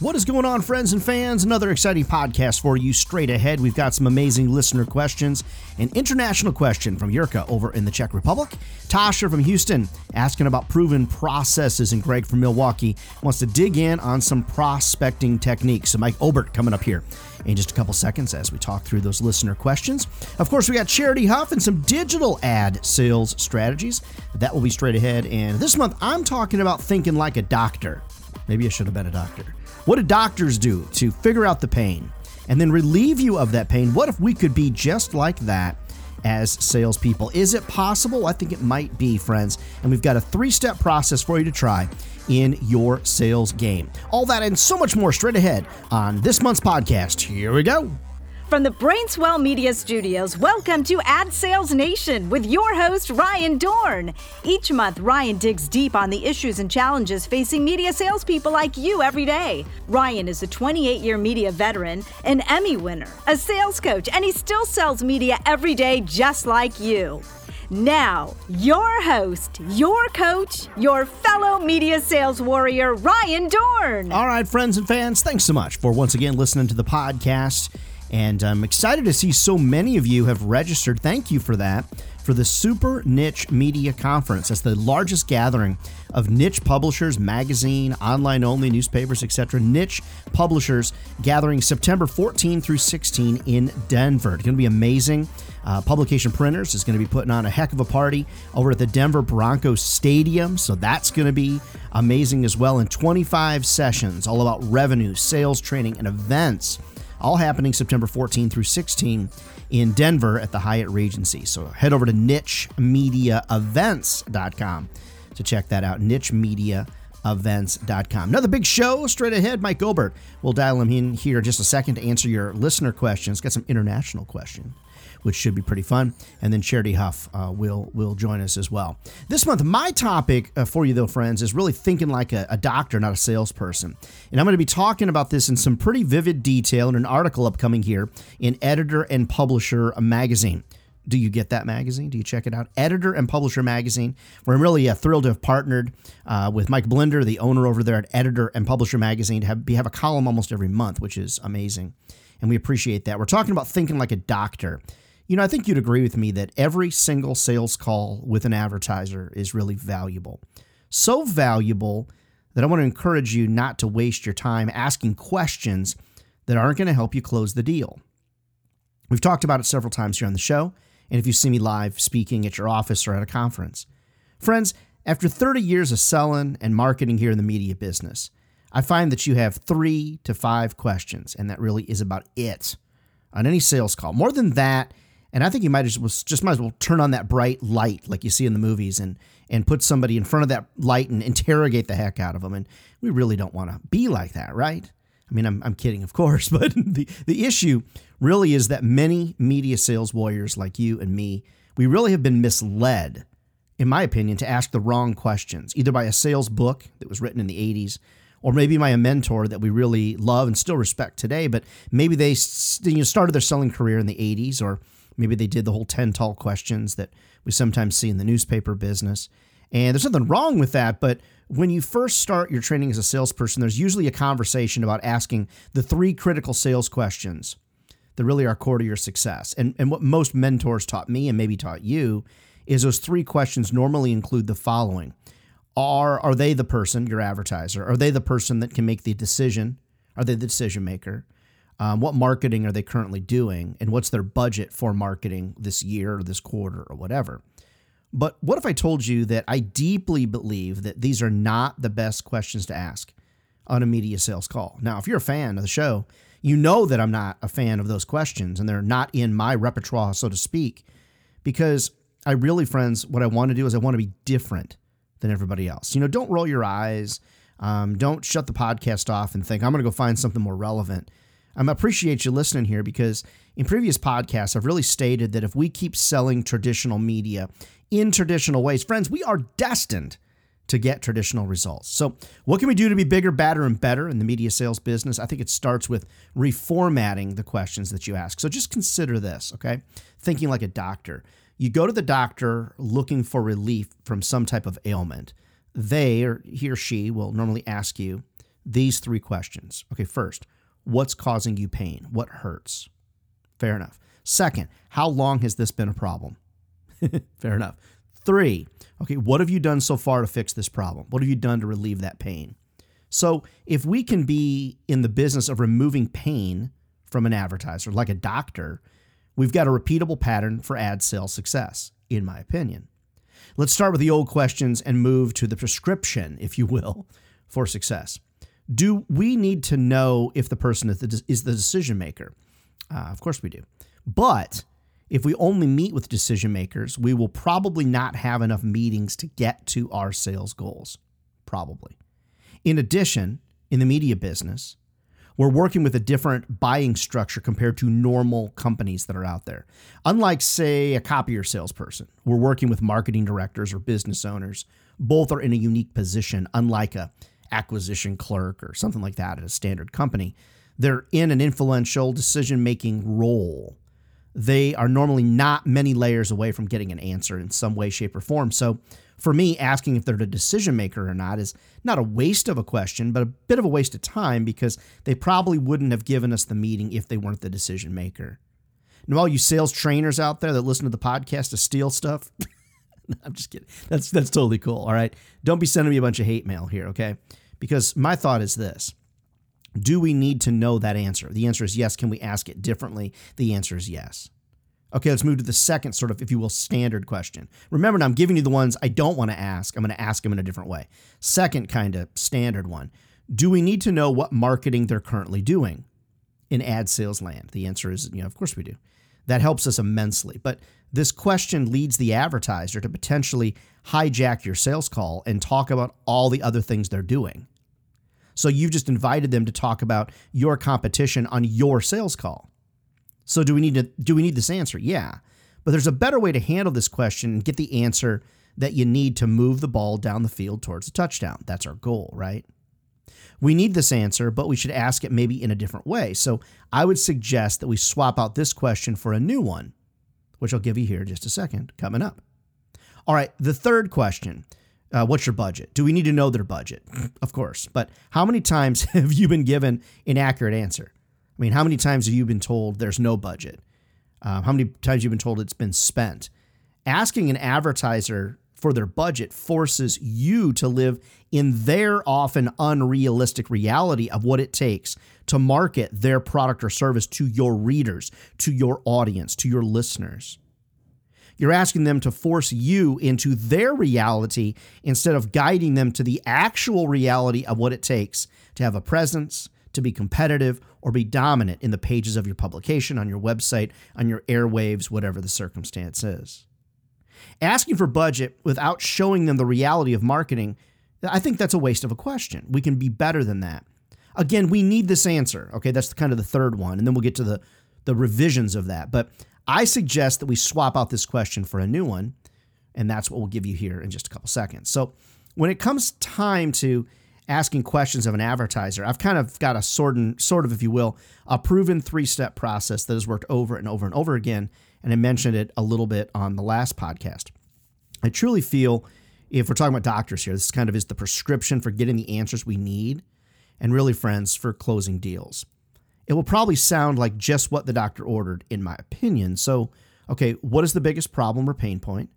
What is going on, friends and fans? Another exciting podcast for you straight ahead. We've got some amazing listener questions. An international question from Jirka over in the Czech Republic. Tasha from Houston asking about proven processes, and Greg from Milwaukee wants to dig in on some prospecting techniques. So, Mike Obert coming up here in just a couple seconds as we talk through those listener questions. Of course, we got Charity Huff and some digital ad sales strategies. That will be straight ahead. And this month, I'm talking about thinking like a doctor. Maybe I should have been a doctor. What do doctors do to figure out the pain and then relieve you of that pain? What if we could be just like that as salespeople? Is it possible? I think it might be, friends. And we've got a three step process for you to try in your sales game. All that and so much more straight ahead on this month's podcast. Here we go. From the Brainswell Media Studios, welcome to Ad Sales Nation with your host, Ryan Dohrn. Each month, Ryan digs deep on the issues and challenges facing media salespeople like you every day. Ryan is a 28 year media veteran, an Emmy winner, a sales coach, and he still sells media every day just like you. Now, your host, your coach, your fellow media sales warrior, Ryan Dohrn. All right, friends and fans, thanks so much for once again listening to the podcast. And I'm excited to see so many of you have registered. Thank you for that. For the Super Niche Media Conference. That's the largest gathering of niche publishers, magazine, online only newspapers, etc. Niche publishers gathering September 14 through 16 in Denver. It's going to be amazing. Uh, Publication Printers is going to be putting on a heck of a party over at the Denver Broncos Stadium. So that's going to be amazing as well. In 25 sessions, all about revenue, sales training, and events all happening September 14 through 16 in Denver at the Hyatt Regency. So head over to nichemediaevents.com to check that out. nichemediaevents.com. Another big show straight ahead. Mike Gilbert. We'll dial him in here in just a second to answer your listener questions. Got some international questions which should be pretty fun. And then Charity Huff uh, will will join us as well. This month, my topic uh, for you, though, friends, is really thinking like a, a doctor, not a salesperson. And I'm going to be talking about this in some pretty vivid detail in an article upcoming here in Editor and Publisher magazine. Do you get that magazine? Do you check it out? Editor and Publisher Magazine. Where I'm really uh, thrilled to have partnered uh, with Mike Blinder, the owner over there at Editor and Publisher Magazine, to have, have a column almost every month, which is amazing. And we appreciate that. We're talking about thinking like a doctor. You know, I think you'd agree with me that every single sales call with an advertiser is really valuable. So valuable that I want to encourage you not to waste your time asking questions that aren't going to help you close the deal. We've talked about it several times here on the show, and if you see me live speaking at your office or at a conference. Friends, after 30 years of selling and marketing here in the media business, I find that you have three to five questions, and that really is about it on any sales call. More than that, and I think you might just just might as well turn on that bright light like you see in the movies and and put somebody in front of that light and interrogate the heck out of them. And we really don't want to be like that, right? I mean, I'm, I'm kidding, of course, but the, the issue really is that many media sales warriors like you and me, we really have been misled, in my opinion, to ask the wrong questions, either by a sales book that was written in the 80s or maybe by a mentor that we really love and still respect today, but maybe they you know, started their selling career in the 80s or Maybe they did the whole 10 tall questions that we sometimes see in the newspaper business. And there's nothing wrong with that, but when you first start your training as a salesperson, there's usually a conversation about asking the three critical sales questions that really are core to your success. And, and what most mentors taught me and maybe taught you is those three questions normally include the following Are, are they the person, your advertiser? Are they the person that can make the decision? Are they the decision maker? Um, what marketing are they currently doing? And what's their budget for marketing this year or this quarter or whatever? But what if I told you that I deeply believe that these are not the best questions to ask on a media sales call? Now, if you're a fan of the show, you know that I'm not a fan of those questions and they're not in my repertoire, so to speak, because I really, friends, what I want to do is I want to be different than everybody else. You know, don't roll your eyes. Um, don't shut the podcast off and think, I'm going to go find something more relevant. I appreciate you listening here because in previous podcasts, I've really stated that if we keep selling traditional media in traditional ways, friends, we are destined to get traditional results. So, what can we do to be bigger, badder, and better in the media sales business? I think it starts with reformatting the questions that you ask. So, just consider this, okay? Thinking like a doctor. You go to the doctor looking for relief from some type of ailment. They or he or she will normally ask you these three questions. Okay, first, what's causing you pain? What hurts? Fair enough. Second, how long has this been a problem? Fair enough. Three, okay, what have you done so far to fix this problem? What have you done to relieve that pain? So, if we can be in the business of removing pain from an advertiser, like a doctor, we've got a repeatable pattern for ad sales success, in my opinion. Let's start with the old questions and move to the prescription, if you will, for success. Do we need to know if the person is the, is the decision maker? Uh, of course we do. But if we only meet with decision makers, we will probably not have enough meetings to get to our sales goals. Probably. In addition, in the media business, we're working with a different buying structure compared to normal companies that are out there. Unlike, say, a copier salesperson, we're working with marketing directors or business owners. Both are in a unique position, unlike a acquisition clerk or something like that at a standard company. They're in an influential decision making role. They are normally not many layers away from getting an answer in some way, shape, or form. So, for me, asking if they're the decision maker or not is not a waste of a question, but a bit of a waste of time because they probably wouldn't have given us the meeting if they weren't the decision maker. And all you sales trainers out there that listen to the podcast to steal stuff, I'm just kidding. That's that's totally cool. All right. Don't be sending me a bunch of hate mail here, okay? Because my thought is this. Do we need to know that answer? The answer is yes. Can we ask it differently? The answer is yes. Okay, let's move to the second sort of, if you will, standard question. Remember, now I'm giving you the ones I don't want to ask. I'm going to ask them in a different way. Second kind of standard one Do we need to know what marketing they're currently doing in ad sales land? The answer is, you know, of course we do. That helps us immensely. But this question leads the advertiser to potentially hijack your sales call and talk about all the other things they're doing. So you've just invited them to talk about your competition on your sales call. So do we need to do we need this answer? Yeah. But there's a better way to handle this question and get the answer that you need to move the ball down the field towards a touchdown. That's our goal, right? We need this answer, but we should ask it maybe in a different way. So I would suggest that we swap out this question for a new one, which I'll give you here in just a second, coming up. All right, the third question uh, What's your budget? Do we need to know their budget? Of course. But how many times have you been given an accurate answer? I mean, how many times have you been told there's no budget? Uh, how many times have you been told it's been spent? Asking an advertiser for their budget forces you to live in their often unrealistic reality of what it takes to market their product or service to your readers, to your audience, to your listeners. You're asking them to force you into their reality instead of guiding them to the actual reality of what it takes to have a presence, to be competitive or be dominant in the pages of your publication, on your website, on your airwaves, whatever the circumstance is. Asking for budget without showing them the reality of marketing, I think that's a waste of a question. We can be better than that. Again, we need this answer. Okay, that's kind of the third one, and then we'll get to the the revisions of that. But I suggest that we swap out this question for a new one, and that's what we'll give you here in just a couple seconds. So, when it comes time to asking questions of an advertiser, I've kind of got a sort, and, sort of, if you will, a proven three step process that has worked over and over and over again. And I mentioned it a little bit on the last podcast. I truly feel if we're talking about doctors here, this kind of is the prescription for getting the answers we need and really, friends, for closing deals. It will probably sound like just what the doctor ordered, in my opinion. So, okay, what is the biggest problem or pain point?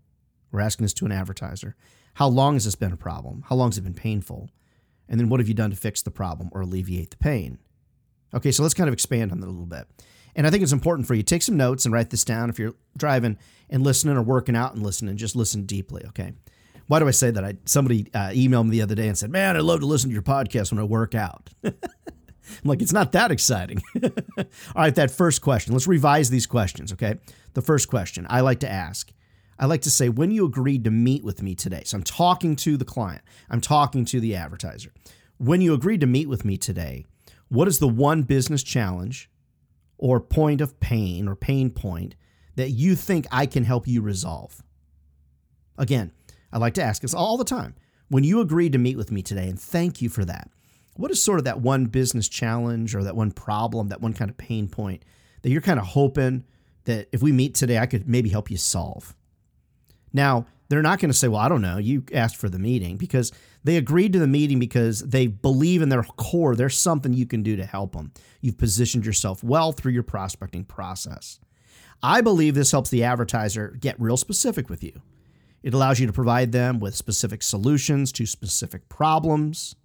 We're asking this to an advertiser. How long has this been a problem? How long has it been painful? And then what have you done to fix the problem or alleviate the pain? Okay, so let's kind of expand on that a little bit. And I think it's important for you take some notes and write this down if you're driving and listening or working out and listening. Just listen deeply, okay? Why do I say that? I somebody uh, emailed me the other day and said, "Man, I love to listen to your podcast when I work out." I'm like, it's not that exciting. All right, that first question. Let's revise these questions, okay? The first question I like to ask I like to say, when you agreed to meet with me today, so I'm talking to the client, I'm talking to the advertiser. When you agreed to meet with me today, what is the one business challenge or point of pain or pain point that you think I can help you resolve? Again, I like to ask this all the time. When you agreed to meet with me today, and thank you for that, what is sort of that one business challenge or that one problem, that one kind of pain point that you're kind of hoping that if we meet today, I could maybe help you solve? Now, They're not going to say, Well, I don't know. You asked for the meeting because they agreed to the meeting because they believe in their core there's something you can do to help them. You've positioned yourself well through your prospecting process. I believe this helps the advertiser get real specific with you. It allows you to provide them with specific solutions to specific problems.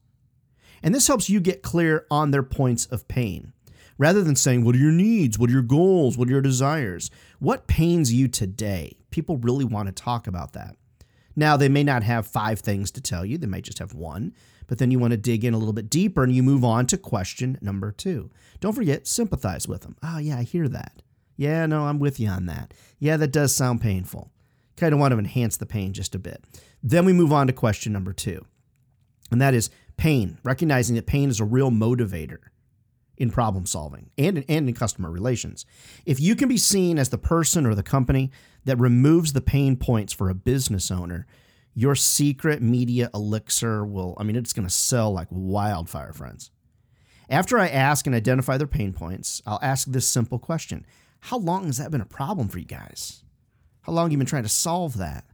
And this helps you get clear on their points of pain. Rather than saying, What are your needs? What are your goals? What are your desires? What pains you today? People really want to talk about that. Now, they may not have five things to tell you, they might just have one, but then you want to dig in a little bit deeper and you move on to question number two. Don't forget, sympathize with them. Oh, yeah, I hear that. Yeah, no, I'm with you on that. Yeah, that does sound painful. Kind of want to enhance the pain just a bit. Then we move on to question number two, and that is pain, recognizing that pain is a real motivator in problem solving and in, and in customer relations. If you can be seen as the person or the company that removes the pain points for a business owner, your secret media elixir will, I mean, it's going to sell like wildfire, friends. After I ask and identify their pain points, I'll ask this simple question How long has that been a problem for you guys? How long have you been trying to solve that?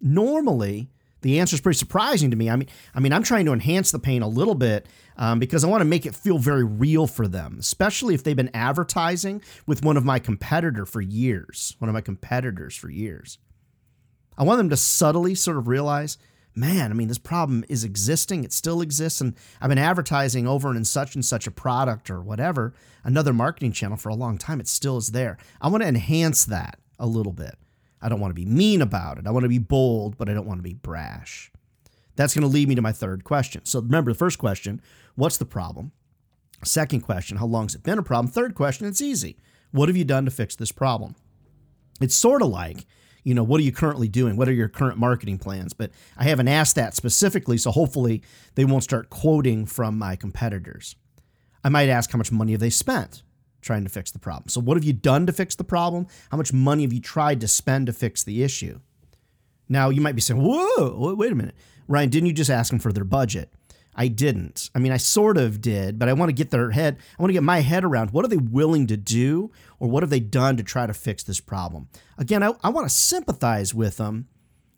Normally, the answer is pretty surprising to me. I mean, I mean, I'm trying to enhance the pain a little bit um, because I want to make it feel very real for them, especially if they've been advertising with one of my competitor for years, one of my competitors for years. I want them to subtly sort of realize, man, I mean, this problem is existing. It still exists, and I've been advertising over and in such and such a product or whatever, another marketing channel for a long time. It still is there. I want to enhance that a little bit. I don't want to be mean about it. I want to be bold, but I don't want to be brash. That's going to lead me to my third question. So remember the first question what's the problem? Second question, how long has it been a problem? Third question, it's easy. What have you done to fix this problem? It's sort of like, you know, what are you currently doing? What are your current marketing plans? But I haven't asked that specifically, so hopefully they won't start quoting from my competitors. I might ask how much money have they spent? Trying to fix the problem. So, what have you done to fix the problem? How much money have you tried to spend to fix the issue? Now, you might be saying, whoa, wait a minute. Ryan, didn't you just ask them for their budget? I didn't. I mean, I sort of did, but I want to get their head, I want to get my head around what are they willing to do or what have they done to try to fix this problem? Again, I, I want to sympathize with them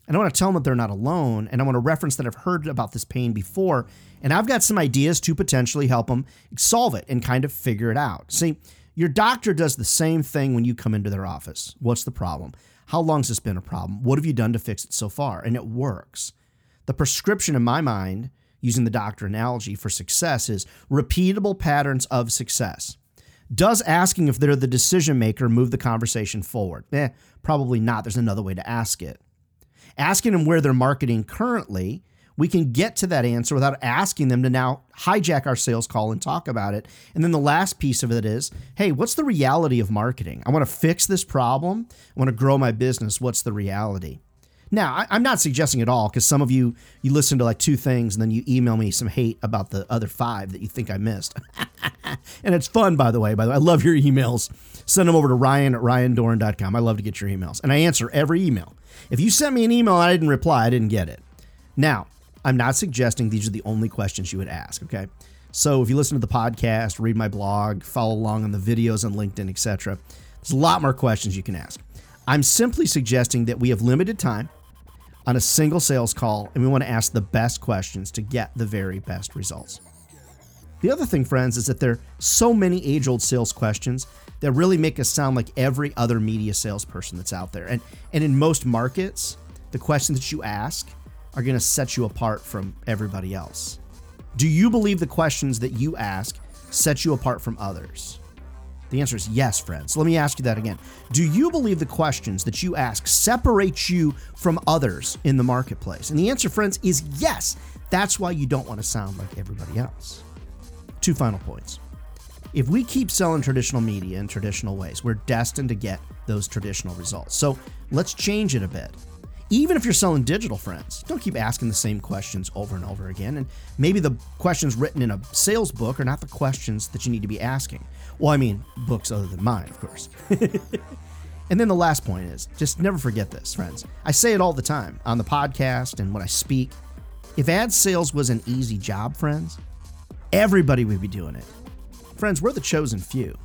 and I want to tell them that they're not alone. And I want to reference that I've heard about this pain before. And I've got some ideas to potentially help them solve it and kind of figure it out. See, your doctor does the same thing when you come into their office. What's the problem? How long's this been a problem? What have you done to fix it so far? And it works. The prescription, in my mind, using the doctor analogy for success, is repeatable patterns of success. Does asking if they're the decision maker move the conversation forward? Eh, probably not. There's another way to ask it asking them where they're marketing currently, we can get to that answer without asking them to now hijack our sales call and talk about it. And then the last piece of it is hey, what's the reality of marketing? I want to fix this problem. I want to grow my business. What's the reality? Now, I, am not suggesting at all because some of you you listen to like two things and then you email me some hate about the other five that you think I missed. and it's fun, by the way. By the way, I love your emails. Send them over to ryan at ryandohrn.com. I love to get your emails, and I answer every email. If you sent me an email I didn't reply, I didn't get it. Now, I'm not suggesting these are the only questions you would ask, okay? So if you listen to the podcast, read my blog, follow along on the videos on LinkedIn, etc., there's a lot more questions you can ask. I'm simply suggesting that we have limited time on a single sales call and we want to ask the best questions to get the very best results. The other thing, friends, is that there are so many age old sales questions that really make us sound like every other media salesperson that's out there. And, and in most markets, the questions that you ask are going to set you apart from everybody else. Do you believe the questions that you ask set you apart from others? The answer is yes, friends. Let me ask you that again. Do you believe the questions that you ask separate you from others in the marketplace? And the answer, friends, is yes. That's why you don't want to sound like everybody else. Two final points. If we keep selling traditional media in traditional ways, we're destined to get those traditional results. So let's change it a bit. Even if you're selling digital friends, don't keep asking the same questions over and over again. And maybe the questions written in a sales book are not the questions that you need to be asking. Well, I mean, books other than mine, of course. and then the last point is just never forget this, friends. I say it all the time on the podcast and when I speak. If ad sales was an easy job, friends, Everybody would be doing it. Friends, we're the chosen few.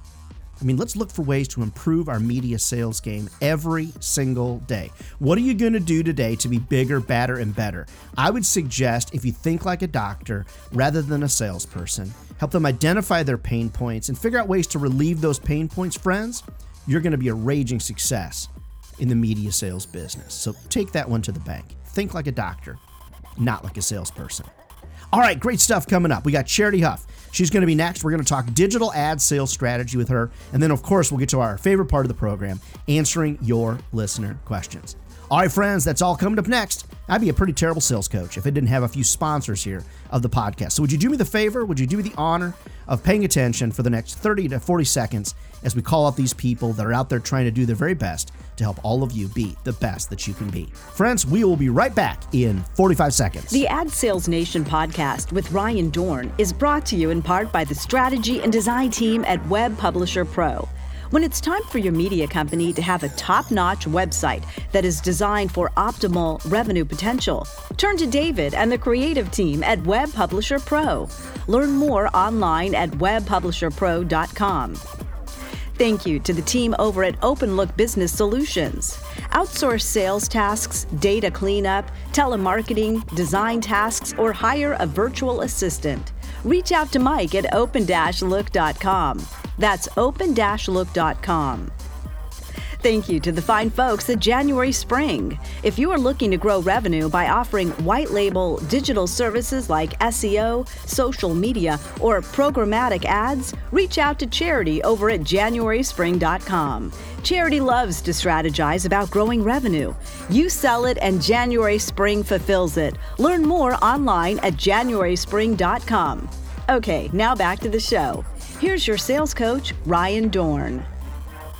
I mean, let's look for ways to improve our media sales game every single day. What are you going to do today to be bigger, badder, and better? I would suggest if you think like a doctor rather than a salesperson, help them identify their pain points and figure out ways to relieve those pain points, friends, you're going to be a raging success in the media sales business. So take that one to the bank. Think like a doctor, not like a salesperson. All right, great stuff coming up. We got Charity Huff. She's going to be next. We're going to talk digital ad sales strategy with her. And then, of course, we'll get to our favorite part of the program answering your listener questions. All right, friends, that's all coming up next. I'd be a pretty terrible sales coach if I didn't have a few sponsors here of the podcast. So, would you do me the favor? Would you do me the honor of paying attention for the next 30 to 40 seconds as we call out these people that are out there trying to do their very best to help all of you be the best that you can be? Friends, we will be right back in 45 seconds. The Ad Sales Nation podcast with Ryan Dohrn is brought to you in part by the strategy and design team at Web Publisher Pro. When it's time for your media company to have a top notch website that is designed for optimal revenue potential, turn to David and the creative team at Web Publisher Pro. Learn more online at webpublisherpro.com. Thank you to the team over at OpenLook Business Solutions. Outsource sales tasks, data cleanup, telemarketing, design tasks, or hire a virtual assistant. Reach out to Mike at open-look.com. That's open-look.com. Thank you to the fine folks at January Spring. If you are looking to grow revenue by offering white label digital services like SEO, social media, or programmatic ads, reach out to Charity over at januaryspring.com. Charity loves to strategize about growing revenue. You sell it and January Spring fulfills it. Learn more online at januaryspring.com. Okay, now back to the show. Here's your sales coach, Ryan Dohrn.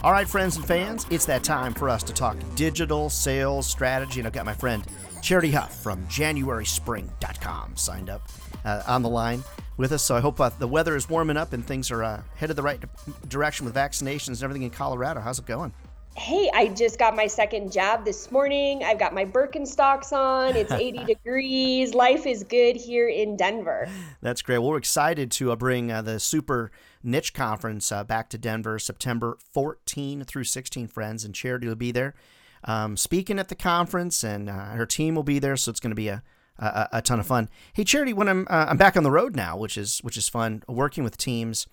All right, friends and fans, it's that time for us to talk digital sales strategy. And I've got my friend Charity Huff from JanuarySpring.com signed up uh, on the line with us. So I hope uh, the weather is warming up and things are uh, headed the right direction with vaccinations and everything in Colorado. How's it going? hey, I just got my second jab this morning. I've got my Birkenstocks on. It's 80 degrees. Life is good here in Denver. That's great. Well, we're excited to uh, bring uh, the Super Niche Conference uh, back to Denver September 14 through 16, friends, and Charity will be there um, speaking at the conference, and uh, her team will be there, so it's going to be a, a, a, ton of fun. Hey, Charity, when I'm uh, I'm back on the road now, which is which is fun, working with teams.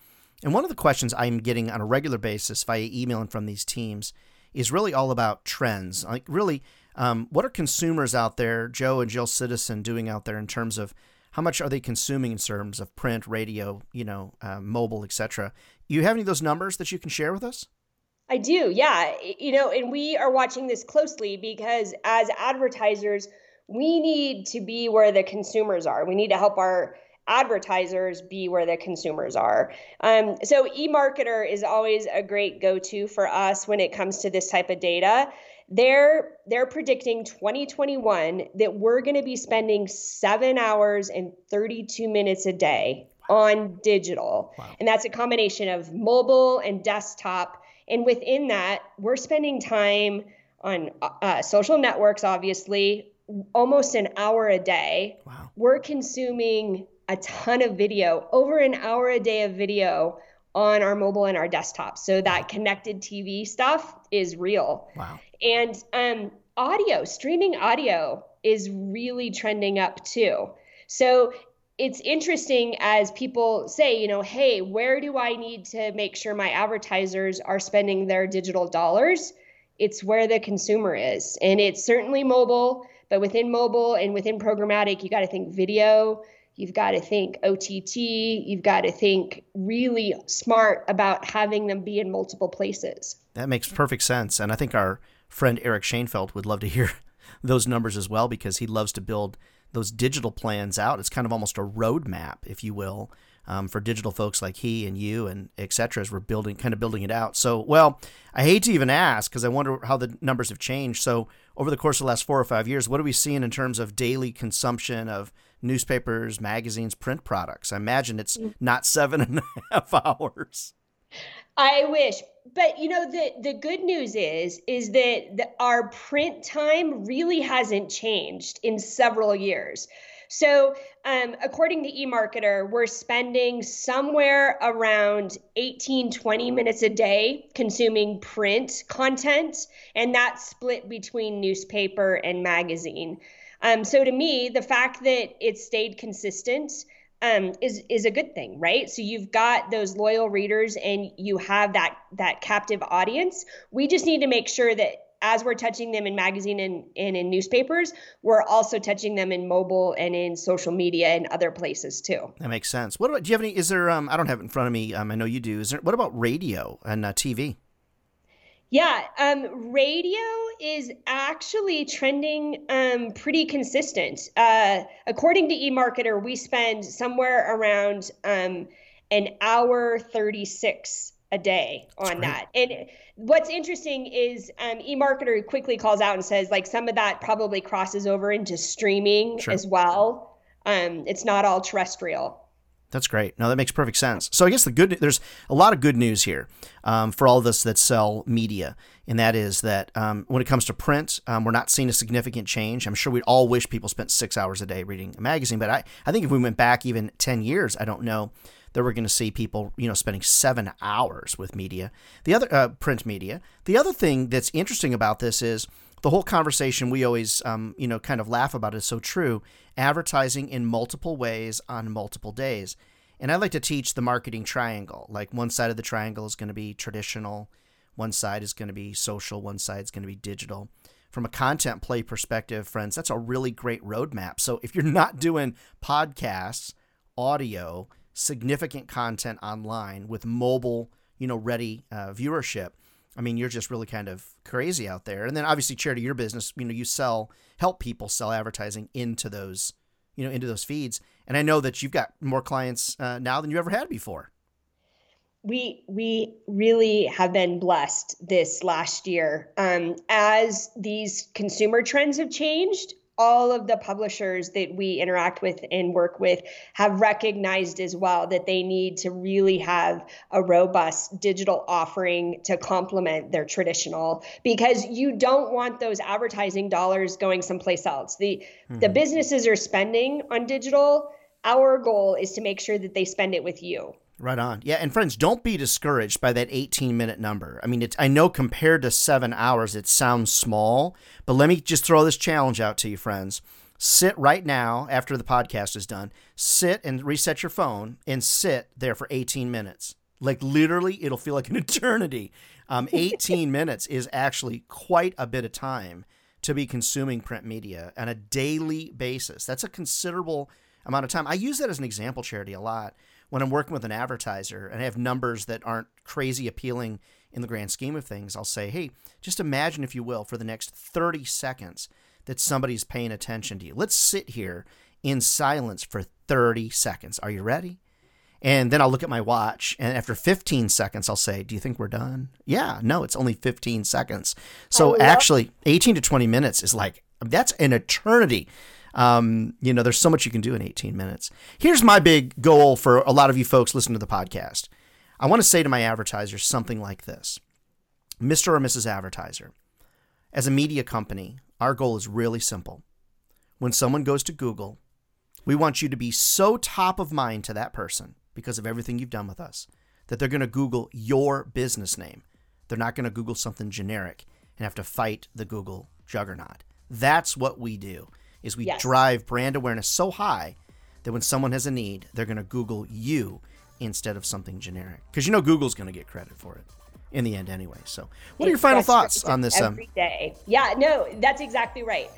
And one of the questions I'm getting on a regular basis via email and from these teams is really all about trends. Like, really, um, what are consumers out there, Joe and Jill Citizen, doing out there in terms of how much are they consuming in terms of print, radio, you know, uh, mobile, etc. You have any of those numbers that you can share with us? I do, yeah. You know, and we are watching this closely because as advertisers, we need to be where the consumers are. We need to help our advertisers be where the consumers are. Um, so eMarketer is always a great go-to for us when it comes to this type of data. They're they're predicting 2021 that we're going to be spending 7 hours and 32 minutes a day on digital. Wow. And that's a combination of mobile and desktop. And within that, we're spending time on uh, social networks obviously almost an hour a day. Wow. We're consuming a ton of video, over an hour a day of video on our mobile and our desktop. So that connected TV stuff is real. Wow. And um, audio, streaming audio is really trending up too. So it's interesting as people say, you know, hey, where do I need to make sure my advertisers are spending their digital dollars? It's where the consumer is. And it's certainly mobile, but within mobile and within programmatic, you got to think video, You've got to think OTT. You've got to think really smart about having them be in multiple places. That makes perfect sense. And I think our friend Eric Schoenfeld would love to hear those numbers as well because he loves to build those digital plans out. It's kind of almost a roadmap, if you will, um, for digital folks like he and you and et cetera as we're building, kind of building it out. So, well, I hate to even ask because I wonder how the numbers have changed. So, over the course of the last four or five years, what are we seeing in terms of daily consumption of newspapers, magazines, print products. I imagine it's mm. not seven and a half hours. I wish, but you know the the good news is is that the, our print time really hasn't changed in several years. So, um, according to eMarketer, we're spending somewhere around 18, 20 minutes a day consuming print content, and that's split between newspaper and magazine. Um, so, to me, the fact that it stayed consistent um, is is a good thing, right? So you've got those loyal readers and you have that that captive audience. We just need to make sure that as we're touching them in magazine and, and in newspapers, we're also touching them in mobile and in social media and other places too. That makes sense. What about, do you have any? Is there? Um, I don't have it in front of me. Um, I know you do. Is there? What about radio and uh, TV? Yeah, um, radio is actually trending um, pretty consistent. Uh, according to eMarketer, we spend somewhere around um, an hour 36 a day on that. And what's interesting is um, eMarketer quickly calls out and says, like, some of that probably crosses over into streaming sure. as well. Um, it's not all terrestrial. That's great. No, that makes perfect sense. So I guess the good there's a lot of good news here um, for all of us that sell media, and that is that um, when it comes to print, um, we're not seeing a significant change. I'm sure we'd all wish people spent six hours a day reading a magazine, but I, I think if we went back even ten years, I don't know that we're going to see people you know spending seven hours with media, the other uh, print media. The other thing that's interesting about this is the whole conversation we always um, you know kind of laugh about is so true. Advertising in multiple ways on multiple days. And i like to teach the marketing triangle. Like one side of the triangle is going to be traditional one side is going to be social one side is going to be digital. From a content play perspective friends that's a really great roadmap. So if you're not doing podcasts audio significant content online with mobile you know ready uh, viewership I mean, you're just really kind of crazy out there. And then obviously, charity, your business, you know, you sell, help people sell advertising into those, you know, into those feeds. And I know that you've got more clients uh, now than you ever had before. We we really have been blessed this last year um, as these consumer trends have changed all of the publishers that we interact with and work with have recognized as well that they need to really have a robust digital offering to complement their traditional because you don't want those advertising dollars going someplace else. The mm-hmm. the businesses are spending on digital. Our goal is to make sure that they spend it with you. Right on. Yeah, and friends, don't be discouraged by that 18 minute number. I mean, it's, I know compared to seven hours, it sounds small, but let me just throw this challenge out to you, friends. Sit right now after the podcast is done, sit and reset your phone and sit there for 18 minutes. Like literally, it'll feel like an eternity. Um, 18 minutes is actually quite a bit of time to be consuming print media on a daily basis. That's a considerable amount of time. I use that as an example, Charity, a lot when I'm working with an advertiser and I have numbers that aren't crazy appealing in the grand scheme of things, I'll say, hey, just imagine, if you will, for the next 30 seconds that somebody's paying attention to you. Let's sit here in silence for 30 seconds. Are you ready? And then I'll look at my watch, and after 15 seconds, I'll say, Do you think we're done? Yeah, no, it's only 15 seconds. So oh, actually, 18 to 20 minutes is like, that's an eternity um, you know, there's so much you can do in 18 minutes. Here's my big goal for a lot of you folks listening to the podcast. I want to say to my advertisers something like this Mr. or Mrs. Advertiser, as a media company, our goal is really simple. When someone goes to Google, we want you to be so top of mind to that person because of everything you've done with us that they're going to Google your business name. They're not going to Google something generic and have to fight the Google juggernaut. That's what we do is we yes. drive brand awareness so high that when someone has a need, they're going to Google you instead of something generic. Because you know Google's going to get credit for it in the end anyway. So, what are your final thoughts on this? Um, every um... day. Yeah, no, that's exactly right.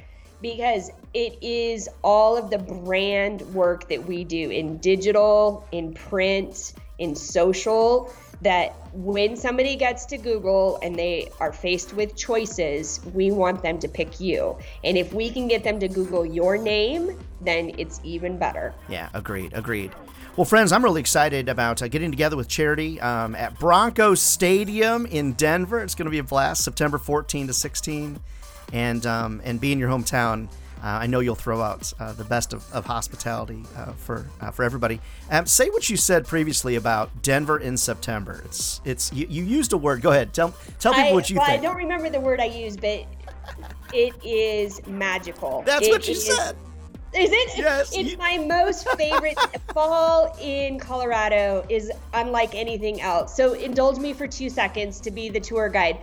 Because it is all of the brand work that we do in digital, in print, in social that when somebody gets to Google and they are faced with choices, we want them to pick you. And if we can get them to Google your name, then it's even better. Yeah, agreed, agreed. Well, friends, I'm really excited about uh, getting together with Charity um, at Broncos Stadium in Denver. It's going to be a blast, September 14 to 16, and um, and be in your hometown I know you'll throw out uh, the best of, of hospitality uh, for uh, for everybody. Um, say what you said previously about Denver in September. It's it's you, you used a word. Go ahead. Tell tell people I, what you well, think. I don't remember the word I used, but it is magical. That's it what you said. Is it? Yes, It's you- my most favorite fall in Colorado is unlike anything else. So indulge me for two seconds to be the tour guide.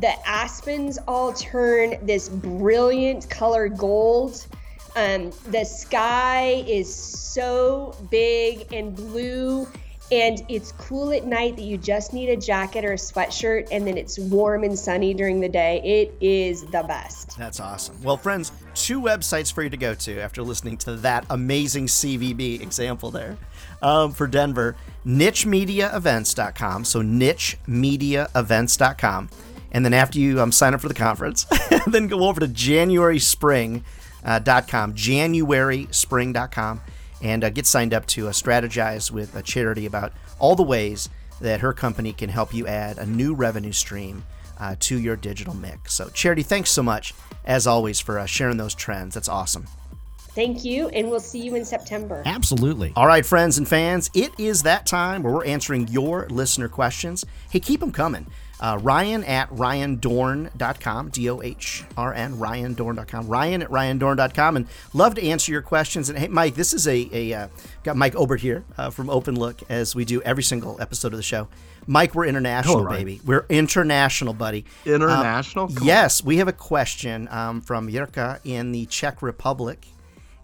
The aspens all turn this brilliant color gold. Um, the sky is so big and blue, and it's cool at night that you just need a jacket or a sweatshirt, and then it's warm and sunny during the day. It is the best. That's awesome. Well, friends, two websites for you to go to after listening to that amazing CVB example there um, for Denver nichemediaevents.com. So, nichemediaevents.com. And then after you um, sign up for the conference, then go over to januaryspring.com, uh, dot com, januaryspring.com, and uh, get signed up to uh, strategize with a charity about all the ways that her company can help you add a new revenue stream uh, to your digital mix. So, Charity, thanks so much, as always, for uh, sharing those trends. That's awesome. Thank you, and we'll see you in September. Absolutely. All right, friends and fans, it is that time where we're answering your listener questions. Hey, keep them coming. Uh, Ryan at ryandohrn.com, D O H R N, ryandohrn.com, Ryan at ryandohrn.com, and love to answer your questions. And hey, Mike, this is a, a uh, got Mike Obert here uh, from Open Look, as we do every single episode of the show. Mike, we're international, Hello, baby. We're international, buddy. International? Um, yes, we have a question um, from Jirka in the Czech Republic.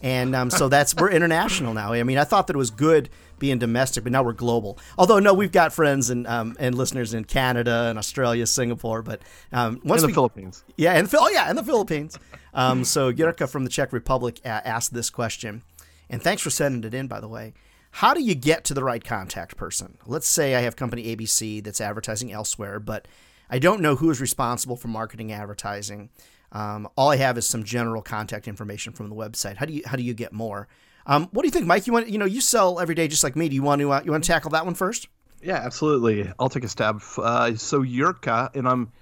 And um, so that's we're international now. I mean, I thought that it was good being domestic, but now we're global. Although no, we've got friends and um, and listeners in Canada and Australia, Singapore, but um, once in the we, Philippines. yeah, and oh yeah, in the Philippines. Um, so Jirka from the Czech Republic uh, asked this question, and thanks for sending it in, by the way. How do you get to the right contact person? Let's say I have company ABC that's advertising elsewhere, but I don't know who is responsible for marketing advertising. Um, all I have is some general contact information from the website. How do you how do you get more? Um, what do you think, Mike? You want you know you sell every day just like me. Do you want to uh, you want to tackle that one first? Yeah, absolutely. I'll take a stab. Uh, so Jirka, and I'm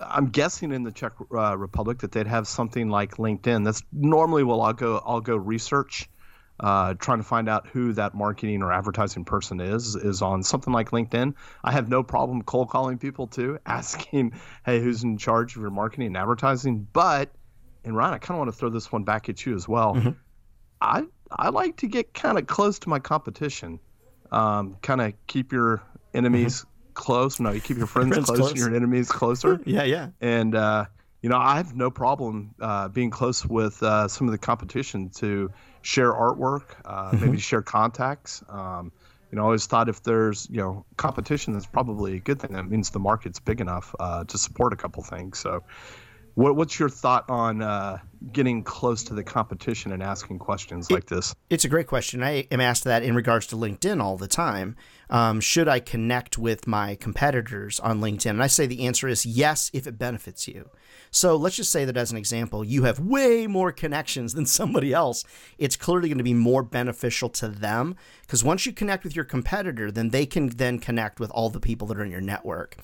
I'm guessing in the Czech uh, Republic that they'd have something like LinkedIn. That's normally what I'll go I'll go research, uh, trying to find out who that marketing or advertising person is is on something like LinkedIn. I have no problem cold calling people too, asking, hey, who's in charge of your marketing and advertising? But and Ryan, I kind of want to throw this one back at you as well. I I like to get kind of close to my competition. Um, kind of keep your enemies close. No, you keep your friends, Friends close, close. and your enemies closer. Yeah, yeah. and uh, you know, I have no problem uh, being close with uh, some of the competition to share artwork, uh, Mm-hmm. maybe share contacts. Um, you know, I always thought if there's you know competition, that's probably a good thing. That means the market's big enough uh, to support a couple things. So. What, what's your thought on uh, getting close to the competition and asking questions like this? It's a great question. I am asked that in regards to LinkedIn all the time. Um, should I connect with my competitors on LinkedIn? And I say the answer is yes, if it benefits you. So let's just say that as an example, you have way more connections than somebody else. It's clearly going to be more beneficial to them because once you connect with your competitor, then they can then connect with all the people that are in your network.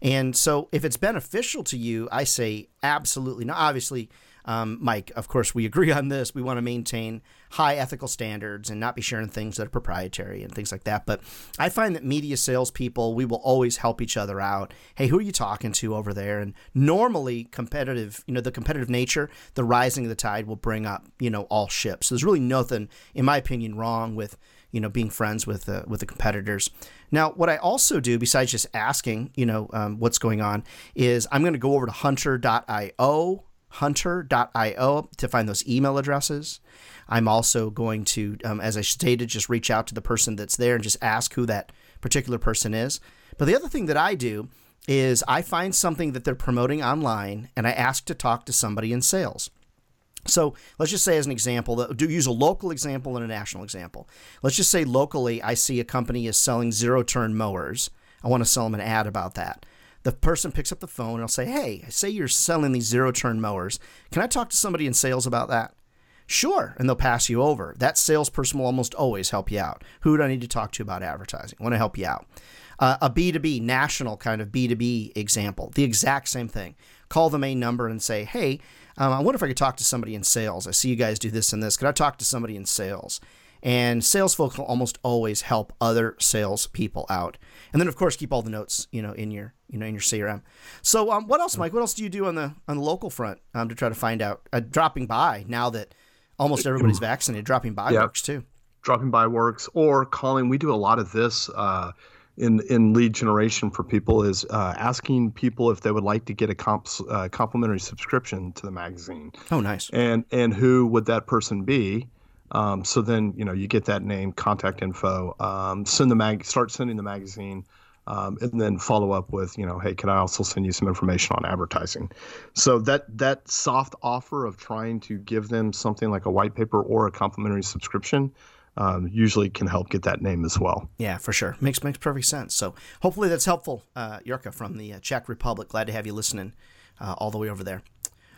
And so if it's beneficial to you, I say absolutely. Now, obviously, um, Mike, of course, we agree on this. We want to maintain high ethical standards and not be sharing things that are proprietary and things like that. But I find that media salespeople, we will always help each other out. Hey, who are you talking to over there? And normally, competitive, you know, the competitive nature, the rising of the tide will bring up, you know, all ships. So there's really nothing, in my opinion, wrong with you know being friends with uh, with the competitors. Now, what I also do besides just asking, you know, um, what's going on, is I'm going to go over to Hunter.io, Hunter.io to find those email addresses. I'm also going to, um, as I stated, just reach out to the person that's there and just ask who that particular person is. But the other thing that I do is I find something that they're promoting online and I ask to talk to somebody in sales. So let's just say, as an example, do use a local example and a national example. Let's just say locally, I see a company is selling zero turn mowers. I want to sell them an ad about that. The person picks up the phone and I'll say, Hey, I say you're selling these zero turn mowers. Can I talk to somebody in sales about that? Sure. And they'll pass you over. That salesperson will almost always help you out. Who do I need to talk to about advertising? Want to help you out. Uh, a B2B, national kind of B2B example, the exact same thing. Call the main number and say, hey, um, I wonder if I could talk to somebody in sales. I see you guys do this and this. Could I talk to somebody in sales? And sales folks will almost always help other sales people out. And then, of course, keep all the notes, you know, in your, you know, in your CRM. So, um, what else, Mike? What else do you do on the on the local front um, to try to find out? Uh, dropping by now that almost everybody's vaccinated. Dropping by Yep. works too. dropping by works or calling. We do a lot of this uh, in in lead generation for people is uh, asking people if they would like to get a comp, uh, complimentary subscription to the magazine, Oh, nice. and and who would that person be? Um, so then you know you get that name, contact info, um, send the mag, start sending the magazine. Um, and then follow up with, you know, hey, can I also send you some information on advertising? So that that soft offer of trying to give them something like a white paper or a complimentary subscription um, usually can help get that name as well. Yeah, for sure. Makes makes perfect sense. So hopefully that's helpful, uh, Jirka from the uh, Czech Republic. Glad to have you listening uh, all the way over there.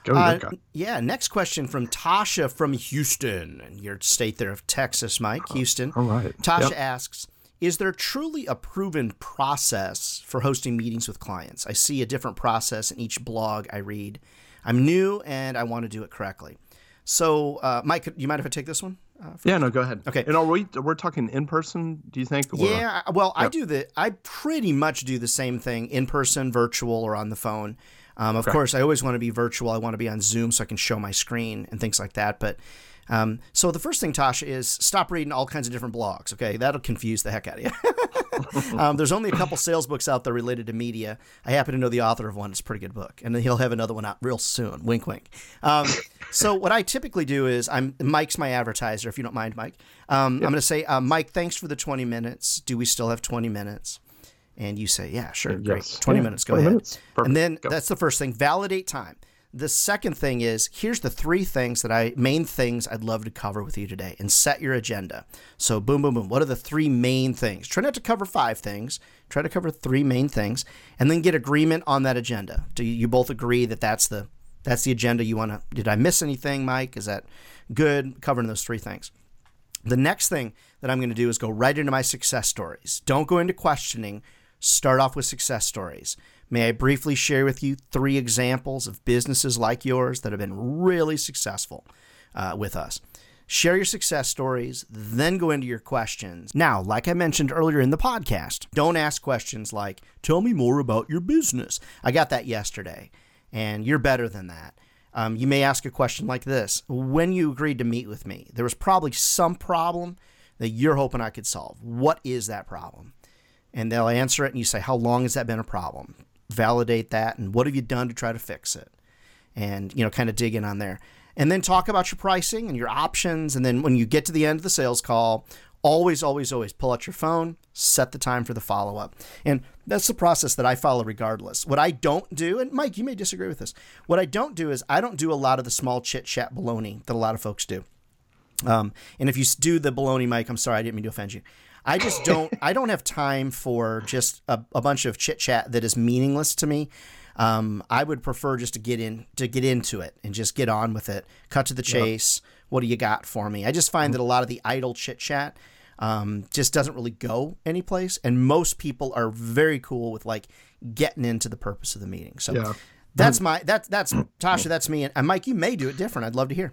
Go, Uh, yeah, next question from Tasha from Houston, and your state there of Texas, Mike, Houston. all right. Tasha Yep. asks, is there truly a proven process for hosting meetings with clients? I see a different process in each blog I read. I'm new and I want to do it correctly. So, uh, Mike, do you mind if I take this one? Uh, Yeah, no, go ahead. Okay. And are we we're talking in person? Do you think? or- Yeah, well, I do the. I pretty much do the same thing in person, virtual, or on the phone. Um, of course, I always want to be virtual. I want to be on Zoom so I can show my screen and things like that. But um, so the first thing, Tasha, is stop reading all kinds of different blogs. Okay, that'll confuse the heck out of you. um, there's only a couple sales books out there related to media. I happen to know the author of one. It's a pretty good book, and then he'll have another one out real soon. Wink, wink. Um, so what I typically do is I'm Mike's my advertiser. If you don't mind, Mike, um, I'm going to say, uh, Mike, thanks for the 20 minutes. Do we still have 20 minutes? And you say, yeah, sure, great. Yes. 20 Yeah, minutes, go 20 ahead. minutes. And then Go. that's the first thing. Validate time. The second thing is here's the three things that I main things I'd love to cover with you today and set your agenda. So boom boom boom. What are the three main things? Try not to cover five things. Try to cover three main things and then get agreement on that agenda. Do you, you both agree that that's the that's the agenda you want to Did I miss anything, Mike? Is that good covering those three things? The next thing that I'm going to do is go right into my success stories. Don't go into questioning. Start off with success stories. May I briefly share with you three examples of businesses like yours that have been really successful uh, with us? Share your success stories, then go into your questions. Now, like I mentioned earlier in the podcast, don't ask questions like, Tell me more about your business. I got that yesterday, and you're better than that. Um, you may ask a question like this When you agreed to meet with me, there was probably some problem that you're hoping I could solve. What is that problem? And they'll answer it, and you say, How long has that been a problem? Validate that, and what have you done to try to fix it? And, you know, kind of dig in on there. And then talk about your pricing and your options. And then when you get to the end of the sales call, always, always, always pull out your phone, set the time for the follow up. And that's the process that I follow regardless. What I don't do, and Mike, you may disagree with this, what I don't do is I don't do a lot of the small chit chat baloney that a lot of folks do. Um, and if you do the baloney, Mike, I'm sorry, I didn't mean to offend you. I just don't. I don't have time for just a, a bunch of chit chat that is meaningless to me. Um, I would prefer just to get in to get into it and just get on with it. Cut to the chase. What do you got for me? I just find that a lot of the idle chit chat um, just doesn't really go anyplace, and most people are very cool with like getting into the purpose of the meeting. So Yeah. that's my that's that's Tasha. That's me. And Mike, you may do it different. I'd love to hear.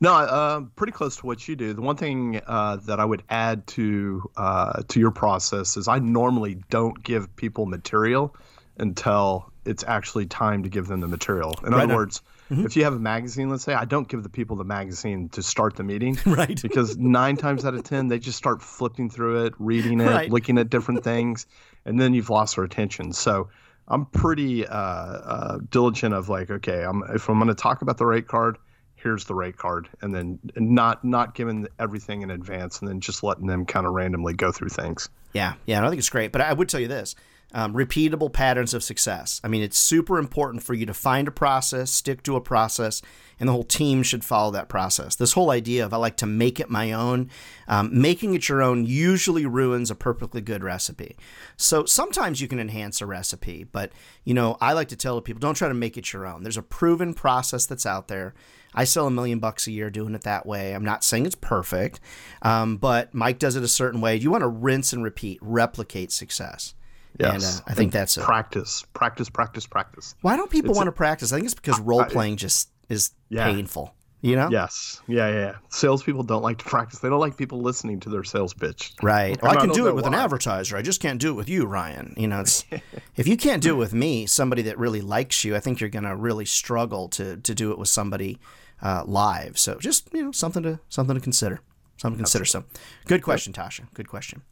No, uh, pretty close to what you do. The one thing uh, that I would add to uh, to your process is I normally don't give people material until it's actually time to give them the material. In Right other on. words, if you have a magazine, let's say, I don't give the people the magazine to start the meeting. Right. Because nine times out of ten, they just start flipping through it, reading it, Right. looking at different things, and then you've lost their attention. So I'm pretty uh, uh, diligent of like, okay, I'm if I'm going to talk about the rate card, here's the right card, and then not not giving everything in advance, and then just letting them kind of randomly go through things. Yeah, yeah, I think it's great. But I would tell you this um, repeatable patterns of success. I mean, it's super important for you to find a process, stick to a process, and the whole team should follow that process. This whole idea of I like to make it my own, um, making it your own usually ruins a perfectly good recipe. So sometimes you can enhance a recipe, but you know, I like to tell people don't try to make it your own. There's a proven process that's out there. I sell a million bucks a year doing it that way. I'm not saying it's perfect, um, but Mike does it a certain way. You want to rinse and repeat, replicate success. And uh, I think that's it. practice, practice, practice, practice. Why don't people it's want to practice? I think it's because role playing just is Yeah. painful. You know? Yes, yeah, yeah. Salespeople don't like to practice. They don't like people listening to their sales pitch. Right. Well, I can do it with an advertiser. I just can't do it with you, Ryan. You know, it's if you can't do it with me, somebody that really likes you, I think you're going to really struggle to to do it with somebody uh, live. So just you know something to something to consider. Something to consider. So good question, Tasha. Good question.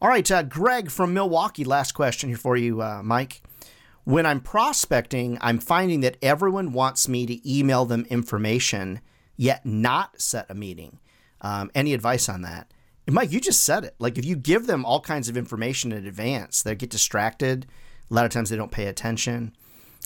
All right, uh, Greg from Milwaukee. Last question here for you, uh, Mike. When I'm prospecting, I'm finding that everyone wants me to email them information, yet not set a meeting. Um, any advice on that? And Mike, you just said it. Like if you give them all kinds of information in advance, they get distracted. A lot of times they don't pay attention.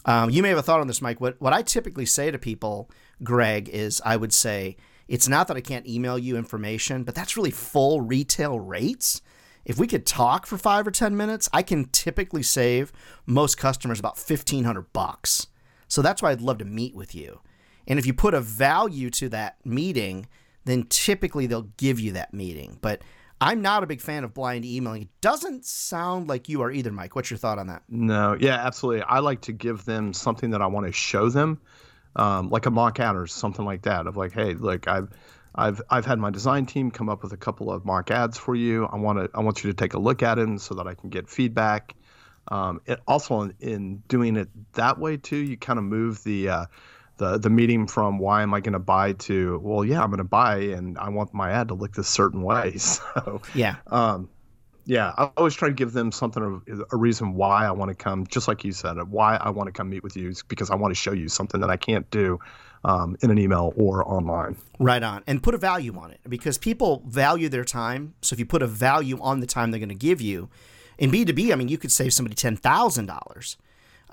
Um, you may have a thought on this, Mike. What what I typically say to people, Greg, is I would say it's not that I can't email you information, but that's really full retail rates. If we could talk for five or ten minutes, I can typically save most customers about fifteen hundred bucks. So that's why I'd love to meet with you. And if you put a value to that meeting, then typically they'll give you that meeting. But I'm not a big fan of blind emailing. It doesn't sound like you are either, Mike. What's your thought on that? No, yeah, absolutely. I like to give them something that I want to show them, um, like a mock or something like that. Of like, hey, look, I've I've I've had my design team come up with a couple of mock ads for you. I want to I want you to take a look at them so that I can get feedback. Um, it, also, in, in, doing it that way too, you kind of move the uh, the the meeting from why am I going to buy to well yeah I'm going to buy and I want my ad to look this certain way so yeah um yeah I always try to give them something of a reason why I want to come just like you said why I want to come meet with you because I want to show you something that I can't do um, in an email or online right on and put a value on it because people value their time so if you put a value on the time they're going to give you in B2B I mean you could save somebody ten thousand dollars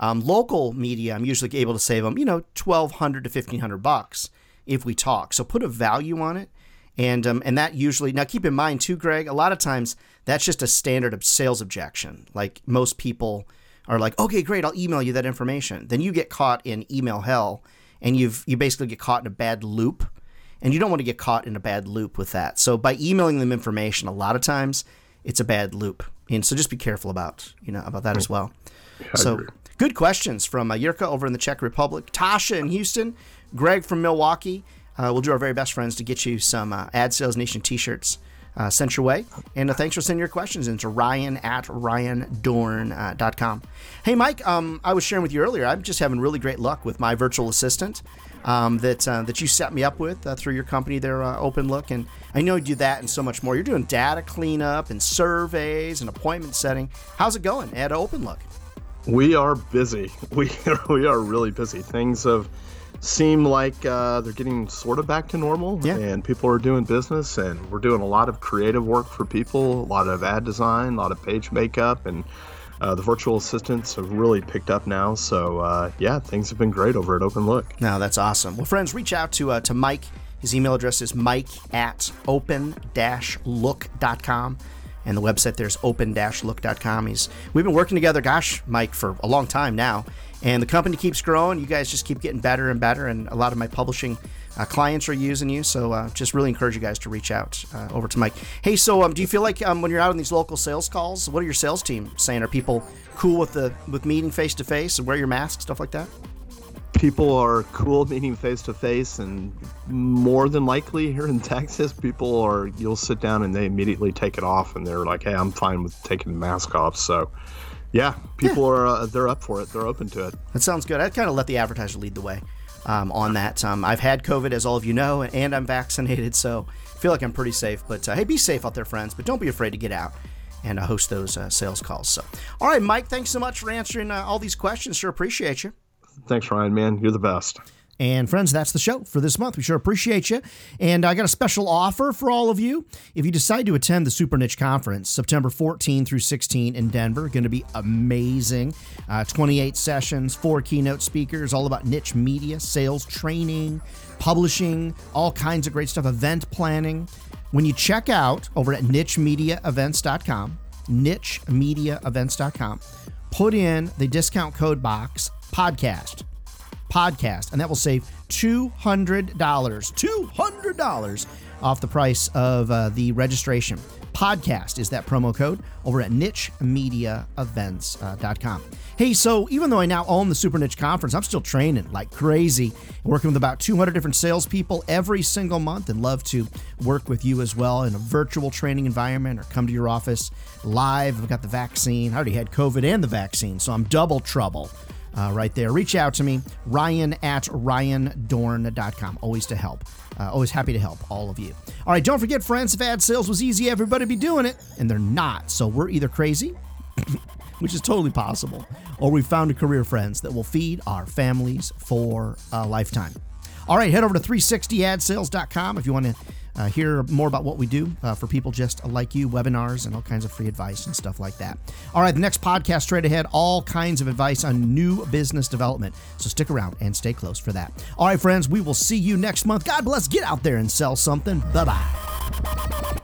um, local media, I'm usually able to save them, you know, 1200 to 1500 bucks if we talk. So put a value on it. And, um, and that usually, now keep in mind too, Greg, a lot of times that's just a standard of sales objection. Like most people are like, okay, great, I'll email you that information. Then you get caught in email hell and you've, you basically get caught in a bad loop. And you don't want to get caught in a bad loop with that. So by emailing them information, a lot of times it's a bad loop. And so just be careful about, you know, about that as well. Yeah, so Good questions from uh, Jirka over in the Czech Republic, Tasha in Houston, Greg from Milwaukee. Uh, we'll do our very best, friends, to get you some uh, Ad Sales Nation t shirts uh, sent your way. And uh, thanks for sending your questions into ryan at ryandohrn.com. Uh, hey, Mike, um, I was sharing with you earlier, I'm just having really great luck with my virtual assistant. Um, that uh, that you set me up with uh, through your company there, uh, OpenLook, and I know you do that and so much more. You're doing data cleanup and surveys and appointment setting. How's it going at Open Look? We are busy. We we are really busy. Things have seemed like uh, they're getting sort of back to normal, yeah. and people are doing business, and we're doing a lot of creative work for people, a lot of ad design, a lot of page makeup, and uh, the virtual assistants have really picked up now. So uh, yeah, things have been great over at open look Now that's awesome. Well, friends, reach out to uh, to Mike. His email address is mike at open-look.com and the website there's open-look.com. He's we've been working together, gosh, Mike, for a long time now, and the company keeps growing. You guys just keep getting better and better, and a lot of my publishing uh, clients are using you. So uh, just really encourage you guys to reach out uh, over to Mike. Hey, so um, do you feel like um, when you're out on these local sales calls, what are your sales team saying? Are people cool with the with meeting face to face and wear your mask, stuff like that? People are cool meeting face to face and more than likely here in texas people are you'll sit down and they immediately take it off and they're like hey i'm fine with taking the mask off. So yeah people yeah. are uh, they're up for it. They're open to it. That sounds good. I'd kind of let the advertiser lead the way um, on that. Um, i've had covid as all of you know and i'm vaccinated so I feel like i'm pretty safe but uh, hey be safe out there friends but don't be afraid to get out and uh, host those uh, sales calls. So all right mike thanks so much for answering uh, all these questions. Sure appreciate you Thanks, Ryan, man. You're the best. And friends, that's the show for this month. We sure appreciate you. And I got a special offer for all of you. If you decide to attend the Super Niche Conference, September 14 through 16 in Denver, going to be amazing. Uh, 28 sessions, four keynote speakers, all about niche media, sales training, publishing, all kinds of great stuff, event planning. When you check out over at nichemediaevents.com, nichemediaevents.com, put in the discount code box podcast. Podcast. And that will save $200. $200 off the price of uh, the registration. Podcast is that promo code over at nichemediaevents.com. Hey, so even though I now own the Super Niche Conference, I'm still training like crazy, working with about 200 different salespeople every single month, and love to work with you as well in a virtual training environment or come to your office live. I've got the vaccine. I already had COVID and the vaccine, so I'm double trouble uh, right there. Reach out to me, ryan at ryandohrn.com. Always to help. Uh, always happy to help all of you. All right, don't forget, friends, if ad sales was easy, everybody be doing it, and they're not. So we're either crazy, which is totally possible, or we found a career, friends, that will feed our families for a lifetime. All right, head over to 360adsales.com if you want to uh, hear more about what we do uh, for people just like you, webinars and all kinds of free advice and stuff like that. All right, the next podcast straight ahead, all kinds of advice on new business development. So stick around and stay close for that. All right, friends, we will see you next month. God bless. Get out there and sell something. Bye bye.